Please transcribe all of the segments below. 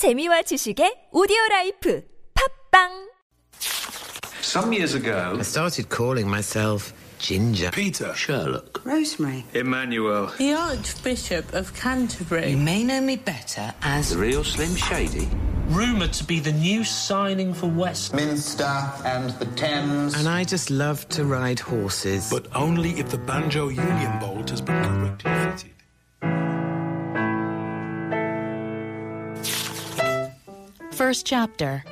재미와 지식의 오디오 라이프 팟빵 Some years ago, I started calling myself Ginger. Peter. Sherlock. Rosemary. Emmanuel. The Archbishop of Canterbury. You may know me better as the real Slim Shady. Rumoured to be the new signing for Westminster and the Thames. And I just love to ride horses. But only if the Banjo Union Bolt has been corrected. First chapter.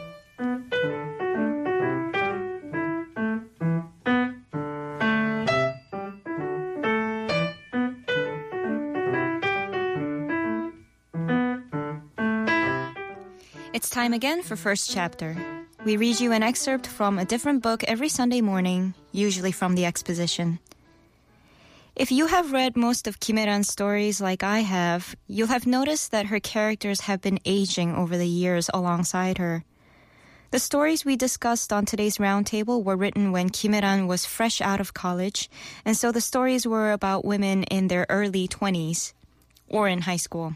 It's time again for first chapter. We read you an excerpt from a different book every Sunday morning, usually from the exposition. If you have read most of Kim Ae-ran's stories like I have, you'll have noticed that her characters have been aging over the years alongside her. The stories we discussed on today's roundtable were written when Kim Ae-ran was fresh out of college, and so the stories were about women in their early 20s or in high school.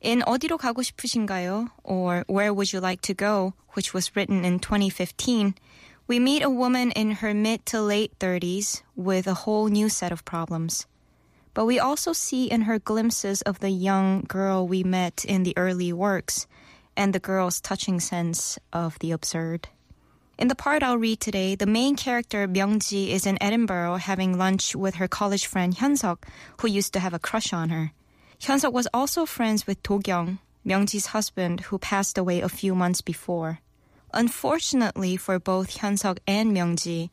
In 어디로 가고 싶으신가요? or Where would you like to go? which was written in 2015, we meet a woman in her mid to late 30s with a whole new set of problems. But we also see in her glimpses of the young girl we met in the early works and the girl's touching sense of the absurd. In the part I'll read today, the main character Myungji is in Edinburgh having lunch with her college friend Hyunsuk, who used to have a crush on her. Hyunsuk was also friends with Do-kyung, Myungji's husband, who passed away a few months before. Unfortunately for both Hyunsuk and Myungji,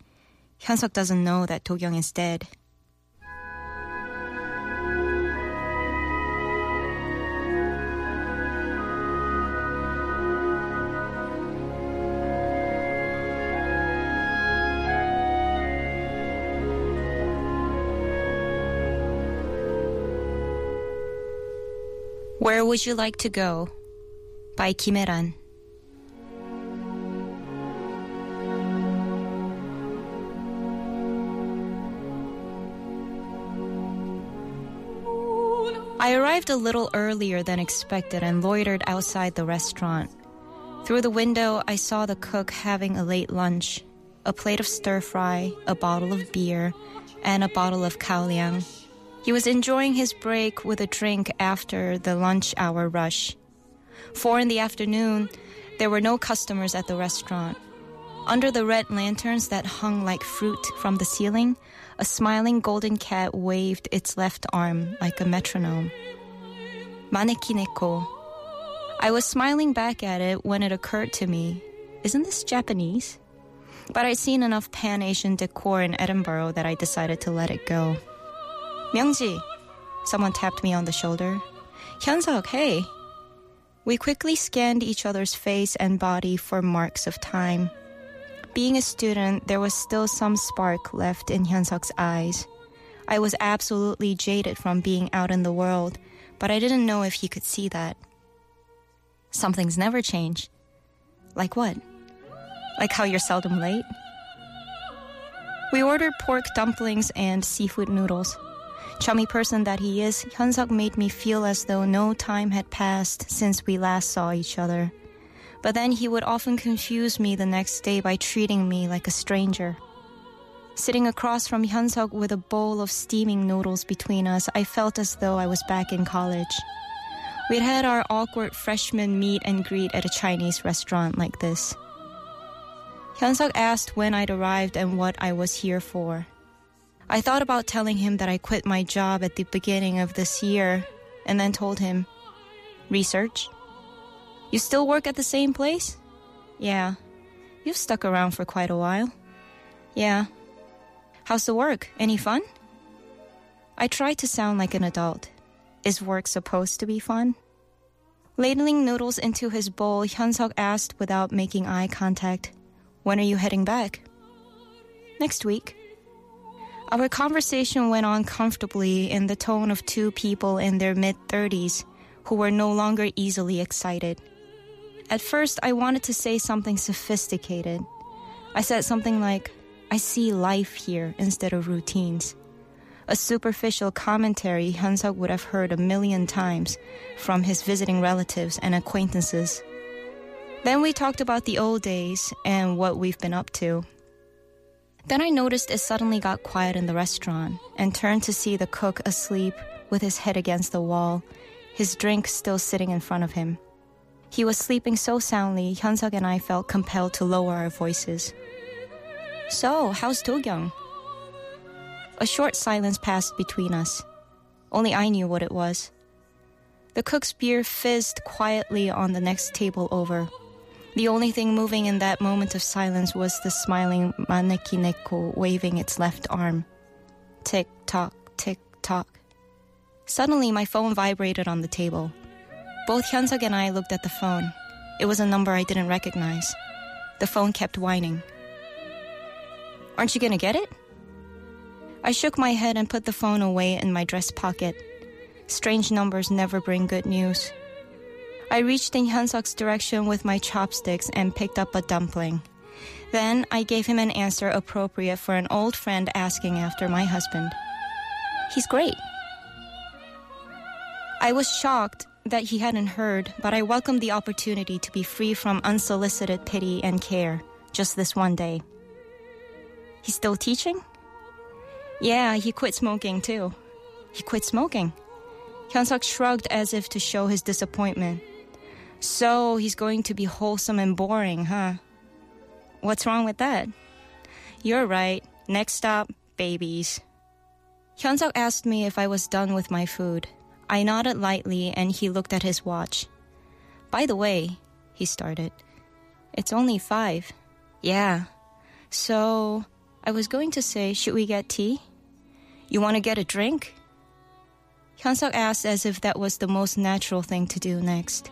Hyunsuk doesn't know that Do-kyung is dead. Where Would You Like to Go? by Kim Ae-ran. I arrived a little earlier than expected and loitered outside the restaurant. Through the window, I saw the cook having a late lunch a plate of stir fry, a bottle of beer, and a bottle of kaoliang. He was enjoying his break with a drink after the lunch hour rush. Four in the afternoon, there were no customers at the restaurant. Under the red lanterns that hung like fruit from the ceiling, a smiling golden cat waved its left arm like a metronome. Manekineko. I was smiling back at it when it occurred to me, isn't this Japanese? But I'd seen enough Pan Asian decor in Edinburgh that I decided to let it go. Myungji, someone tapped me on the shoulder. Hyunsuk, hey. We quickly scanned each other's face and body for marks of time. Being a student, there was still some spark left in Hyunsuk's eyes. I was absolutely jaded from being out in the world, but I didn't know if he could see that. Something's never changed. Like what? Like how you're seldom late? We ordered pork dumplings and seafood noodles. Chummy person that he is, Hyunsuk made me feel as though no time had passed since we last saw each other. But then he would often confuse me the next day by treating me like a stranger. Sitting across from Hyunsuk with a bowl of steaming noodles between us, I felt as though I was back in college. We'd had our awkward freshman meet and greet at a Chinese restaurant like this. Hyunsuk asked when I'd arrived and what I was here for. I thought about telling him that I quit my job at the beginning of this year and then told him, Research? You still work at the same place? Yeah. You've stuck around for quite a while. Yeah. How's the work? Any fun? I tried to sound like an adult. Is work supposed to be fun? Ladling noodles into his bowl, Hyunsuk asked without making eye contact, When are you heading back? Next week. Our conversation went on comfortably in the tone of two people in their mid 30s who were no longer easily excited. At first, I wanted to say something sophisticated. I said something like, I see life here instead of routines. a superficial commentary Hyunsuk would have heard a million times from his visiting relatives and acquaintances. Then we talked about the old days and what we've been up to. Then I noticed it suddenly got quiet in the restaurant and turned to see the cook asleep with his head against the wall, his drink still sitting in front of him. He was sleeping so soundly, Hyunsuk and I felt compelled to lower our voices. So, how's Do-kyung? A short silence passed between us. Only I knew what it was. The cook's beer fizzed quietly on the next table over. The only thing moving in that moment of silence was the smiling Manekineko waving its left arm. Tick tock, tick tock. Suddenly, my phone vibrated on the table. Both Hyunsuk and I looked at the phone. It was a number I didn't recognize. The phone kept whining. Aren't you gonna get it? I shook my head and put the phone away in my dress pocket. Strange numbers never bring good news. I reached in Hyunsuk's direction with my chopsticks and picked up a dumpling. Then I gave him an answer appropriate for an old friend asking after my husband. He's great. I was shocked that he hadn't heard, but I welcomed the opportunity to be free from unsolicited pity and care just this one day. He's still teaching? Yeah, he quit smoking too. He quit smoking. Hyunsuk shrugged as if to show his disappointment. So he's going to be wholesome and boring, huh? What's wrong with that? You're right. Next stop, babies. Hyunsuk asked me if I was done with my food. I nodded lightly and he looked at his watch. By the way, he started, it's only five. Yeah. So, I was going to say, should we get tea? You want to get a drink? Hyunsuk asked as if that was the most natural thing to do next.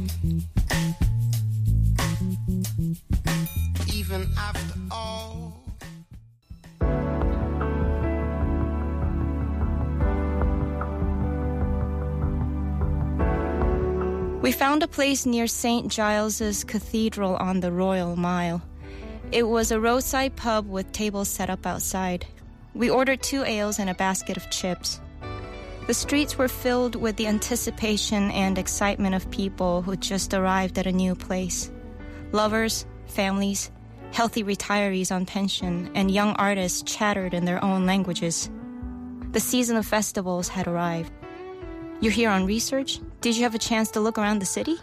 even after all. We found a place near St. Giles's Cathedral on the Royal Mile. It was a roadside pub with tables set up outside. We ordered two ales and a basket of chips. The streets were filled with the anticipation and excitement of people who just arrived at a new place. Lovers, families, healthy retirees on pension, and young artists chattered in their own languages. The season of festivals had arrived. You're here on research? Did you have a chance to look around the city?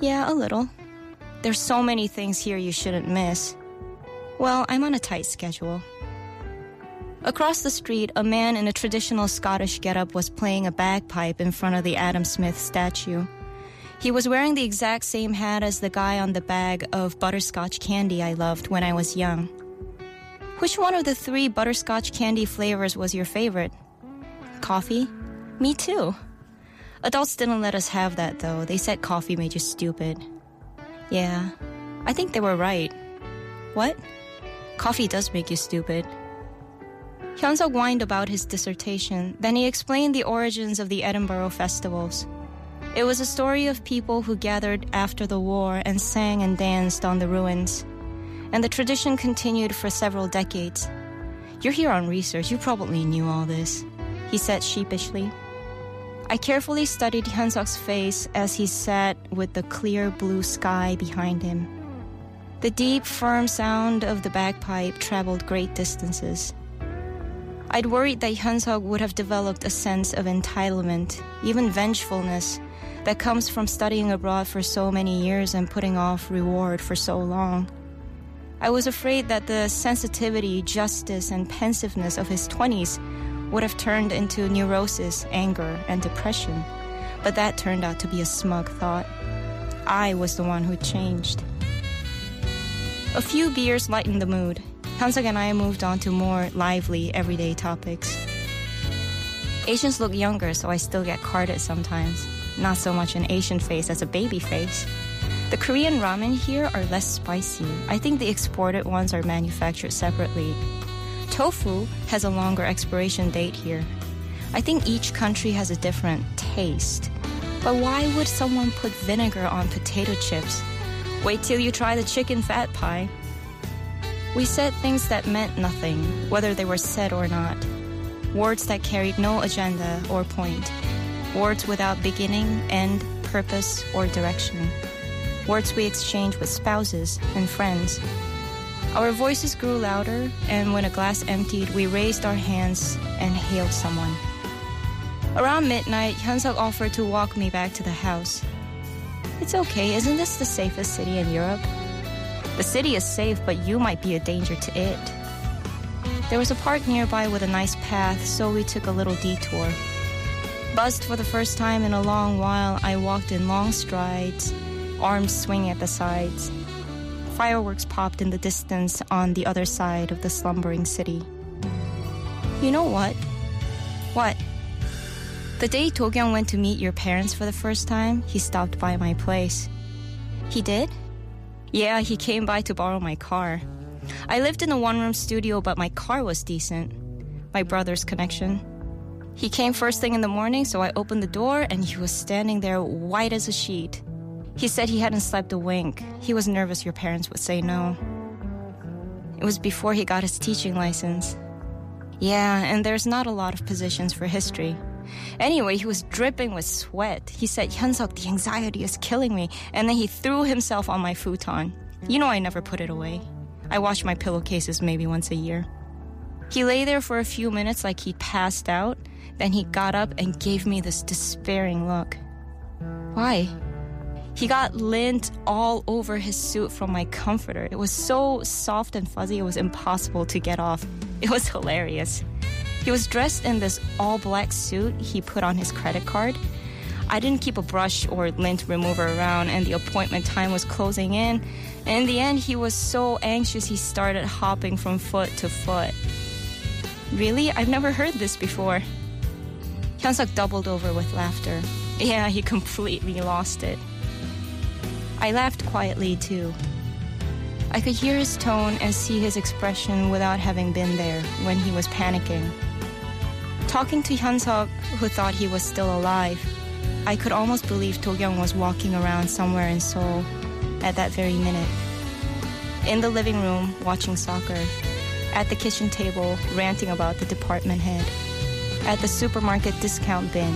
Yeah, a little. There's so many things here you shouldn't miss. Well, I'm on a tight schedule. Across the street, a man in a traditional Scottish getup was playing a bagpipe in front of the Adam Smith statue. He was wearing the exact same hat as the guy on the bag of butterscotch candy I loved when I was young. Which one of the three butterscotch candy flavors was your favorite? Coffee? Me too. Adults didn't let us have that though. They said coffee made you stupid. Yeah, I think they were right. What? Coffee does make you stupid. Hyunsuk whined about his dissertation, then he explained the origins of the Edinburgh festivals. It was a story of people who gathered after the war and sang and danced on the ruins. And the tradition continued for several decades. You're here on research, you probably knew all this, he said sheepishly. I carefully studied Hyunsuk's face as he sat with the clear blue sky behind him. The deep, firm sound of the bagpipe traveled great distances. I'd worried that Hyunsuk would have developed a sense of entitlement, even vengefulness, that comes from studying abroad for so many years and putting off reward for so long. I was afraid that the sensitivity, justice, and pensiveness of his 20s would have turned into neurosis, anger, and depression. But that turned out to be a smug thought. I was the one who changed. A few beers lightened the mood. Hyunsuk and I moved on to more lively, everyday topics. Asians look younger, so I still get carded sometimes. Not so much an Asian face as a baby face. The Korean ramen here are less spicy. I think the exported ones are manufactured separately. Tofu has a longer expiration date here. I think each country has a different taste. But why would someone put vinegar on potato chips? Wait till you try the chicken fat pie. We said things that meant nothing, whether they were said or not. Words that carried no agenda or point. Words without beginning, end, purpose, or direction. Words we exchange with spouses and friends. Our voices grew louder, and when a glass emptied, we raised our hands and hailed someone. Around midnight, Hyunsuk offered to walk me back to the house. It's okay, isn't this the safest city in Europe? The city is safe, but you might be a danger to it. There was a park nearby with a nice path, so we took a little detour. Buzzed for the first time in a long while, I walked in long strides, arms swinging at the sides. Fireworks popped in the distance on the other side of the slumbering city. You know what? What? The day Do-kyung went to meet your parents for the first time, he stopped by my place. He did? Yeah, he came by to borrow my car. I lived in a one room studio, but my car was decent. My brother's connection. He came first thing in the morning, so I opened the door and he was standing there white as a sheet. He said he hadn't slept a wink. He was nervous your parents would say no. It was before he got his teaching license. Yeah, and there's not a lot of positions for history. Anyway, he was dripping with sweat. He said, Hyunsuk, the anxiety is killing me. And then he threw himself on my futon. You know I never put it away. I wash my pillowcases maybe once a year. He lay there for a few minutes like he'd passed out. Then he got up and gave me this despairing look. Why? He got lint all over his suit from my comforter. It was so soft and fuzzy, it was impossible to get off. It was hilarious. He was dressed in this all black suit he put on his credit card. I didn't keep a brush or lint remover around, and the appointment time was closing in. And in the end, he was so anxious he started hopping from foot to foot. Really? I've never heard this before. Hyunsuk doubled over with laughter. Yeah, he completely lost it. I laughed quietly too. I could hear his tone and see his expression without having been there when he was panicking. Talking to Hyunsuk, who thought he was still alive, I could almost believe Do-kyung was walking around somewhere in Seoul at that very minute. In the living room, watching soccer. At the kitchen table, ranting about the department head. At the supermarket discount bin,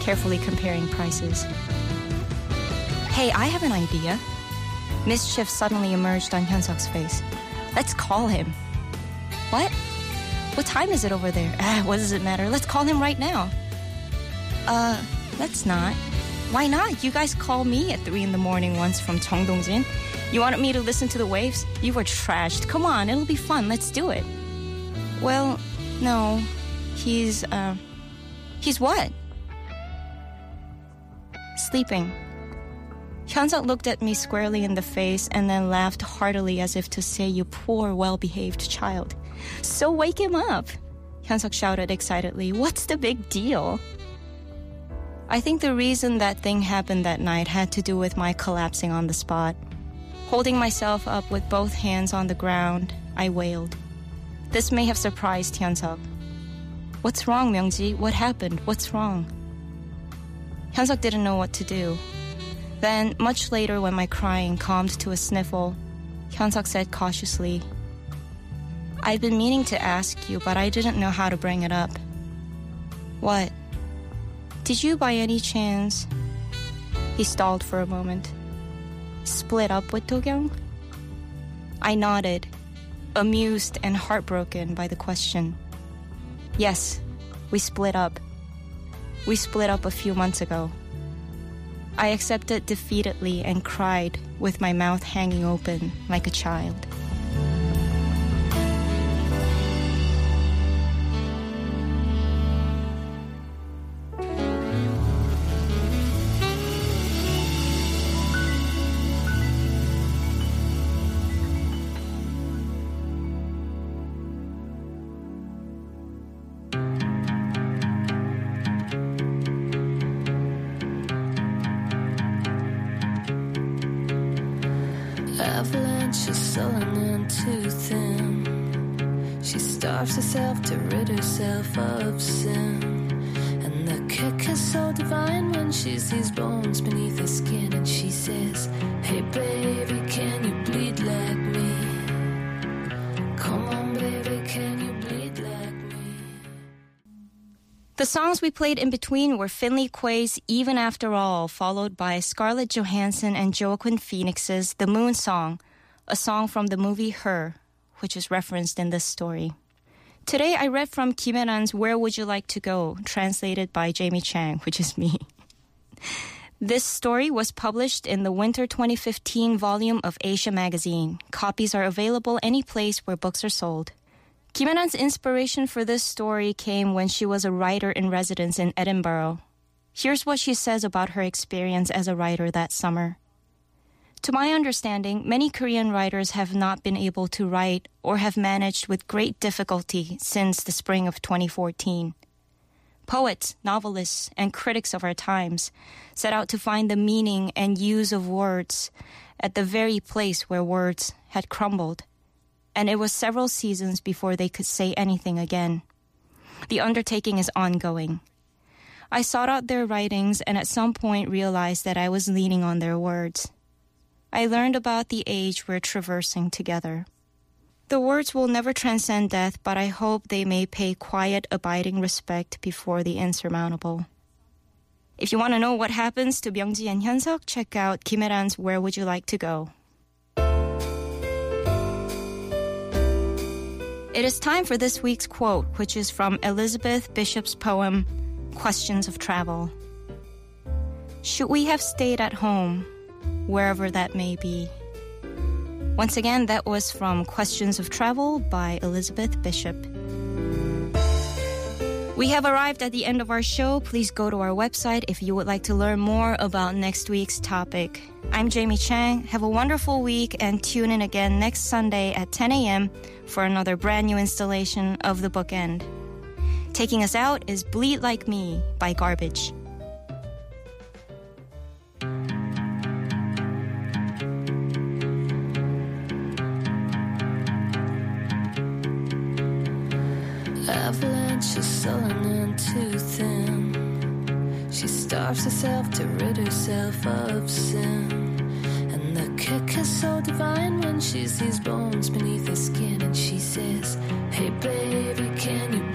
carefully comparing prices. Hey, I have an idea. Mischief suddenly emerged on Hyunsuk's face. Let's call him. What? What time is it over there? Ah, what does it matter? Let's call him right now. Uh, let's not. Why not? You guys called me at 3 in the morning once from Jeongdongjin. You wanted me to listen to the waves? You were trashed. Come on, it'll be fun. Let's do it. Well, no. He's, uh, he's what? Sleeping. Hyunsuk looked at me squarely in the face and then laughed heartily as if to say, You poor, well behaved child. So wake him up. Hyunsuk shouted excitedly, What's the big deal? I think the reason that thing happened that night had to do with my collapsing on the spot. Holding myself up with both hands on the ground, I wailed. This may have surprised Hyunsuk. What's wrong, Myungji? What happened? What's wrong? Hyunsuk didn't know what to do. Then, much later, when my crying calmed to a sniffle, Hyunsuk said cautiously, I've been meaning to ask you, but I didn't know how to bring it up. What? Did you by any chance? He stalled for a moment. Split up with Do-kyung? I nodded, amused and heartbroken by the question. Yes, we split up. We split up a few months ago. I accepted defeatedly and cried with my mouth hanging open like a child. Starves herself to rid herself of sin. And the kick is so divine when she sees bones beneath her skin. And she says, Hey baby, can you bleed like me? Come on, baby, can you bleed like me? The songs we played in between were Finley Quaye's Even After All, followed by Scarlett Johansson and Joaquin Phoenix's The Moon Song, a song from the movie Her, which is referenced in this story. Today I read from Kim Ae-ran's Where Would You Like to Go, translated by Jamie Chang, which is me. This story was published in the winter 2015 volume of Asia Magazine. Copies are available any place where books are sold. Kim Ae-ran's inspiration for this story came when she was a writer in residence in Edinburgh. Here's what she says about her experience as a writer that summer. To my understanding, many Korean writers have not been able to write or have managed with great difficulty since the spring of 2014. Poets, novelists, and critics of our times set out to find the meaning and use of words at the very place where words had crumbled and it was several seasons before they could say anything again. The undertaking is ongoing. I sought out their writings and at some point realized that I was leaning on their words. I learned about the age we're traversing together. The words will never transcend death, but I hope they may pay quiet, abiding respect before the insurmountable. If you want to know what happens to Myungji and Hyunsuk, check out Kim Ae-ran's Where Would You Like to Go? It is time for this week's quote, which is from Elizabeth Bishop's poem, Questions of Travel. Should we have stayed at home, wherever that may be? Once again, that was from Questions of Travel by Elizabeth Bishop. We have arrived at the end of our show. Please go to our website if you would like to learn more about next week's topic. I'm Jamie Chang. Have a wonderful week and tune in again next Sunday at 10 a.m. for another brand new installation of The Bookend. Taking us out is Bleed Like Me by Garbage. Sullen and too thin. She starves herself to rid herself of sin. And the kick is so divine when she sees bones beneath her skin. And she says, Hey baby, can you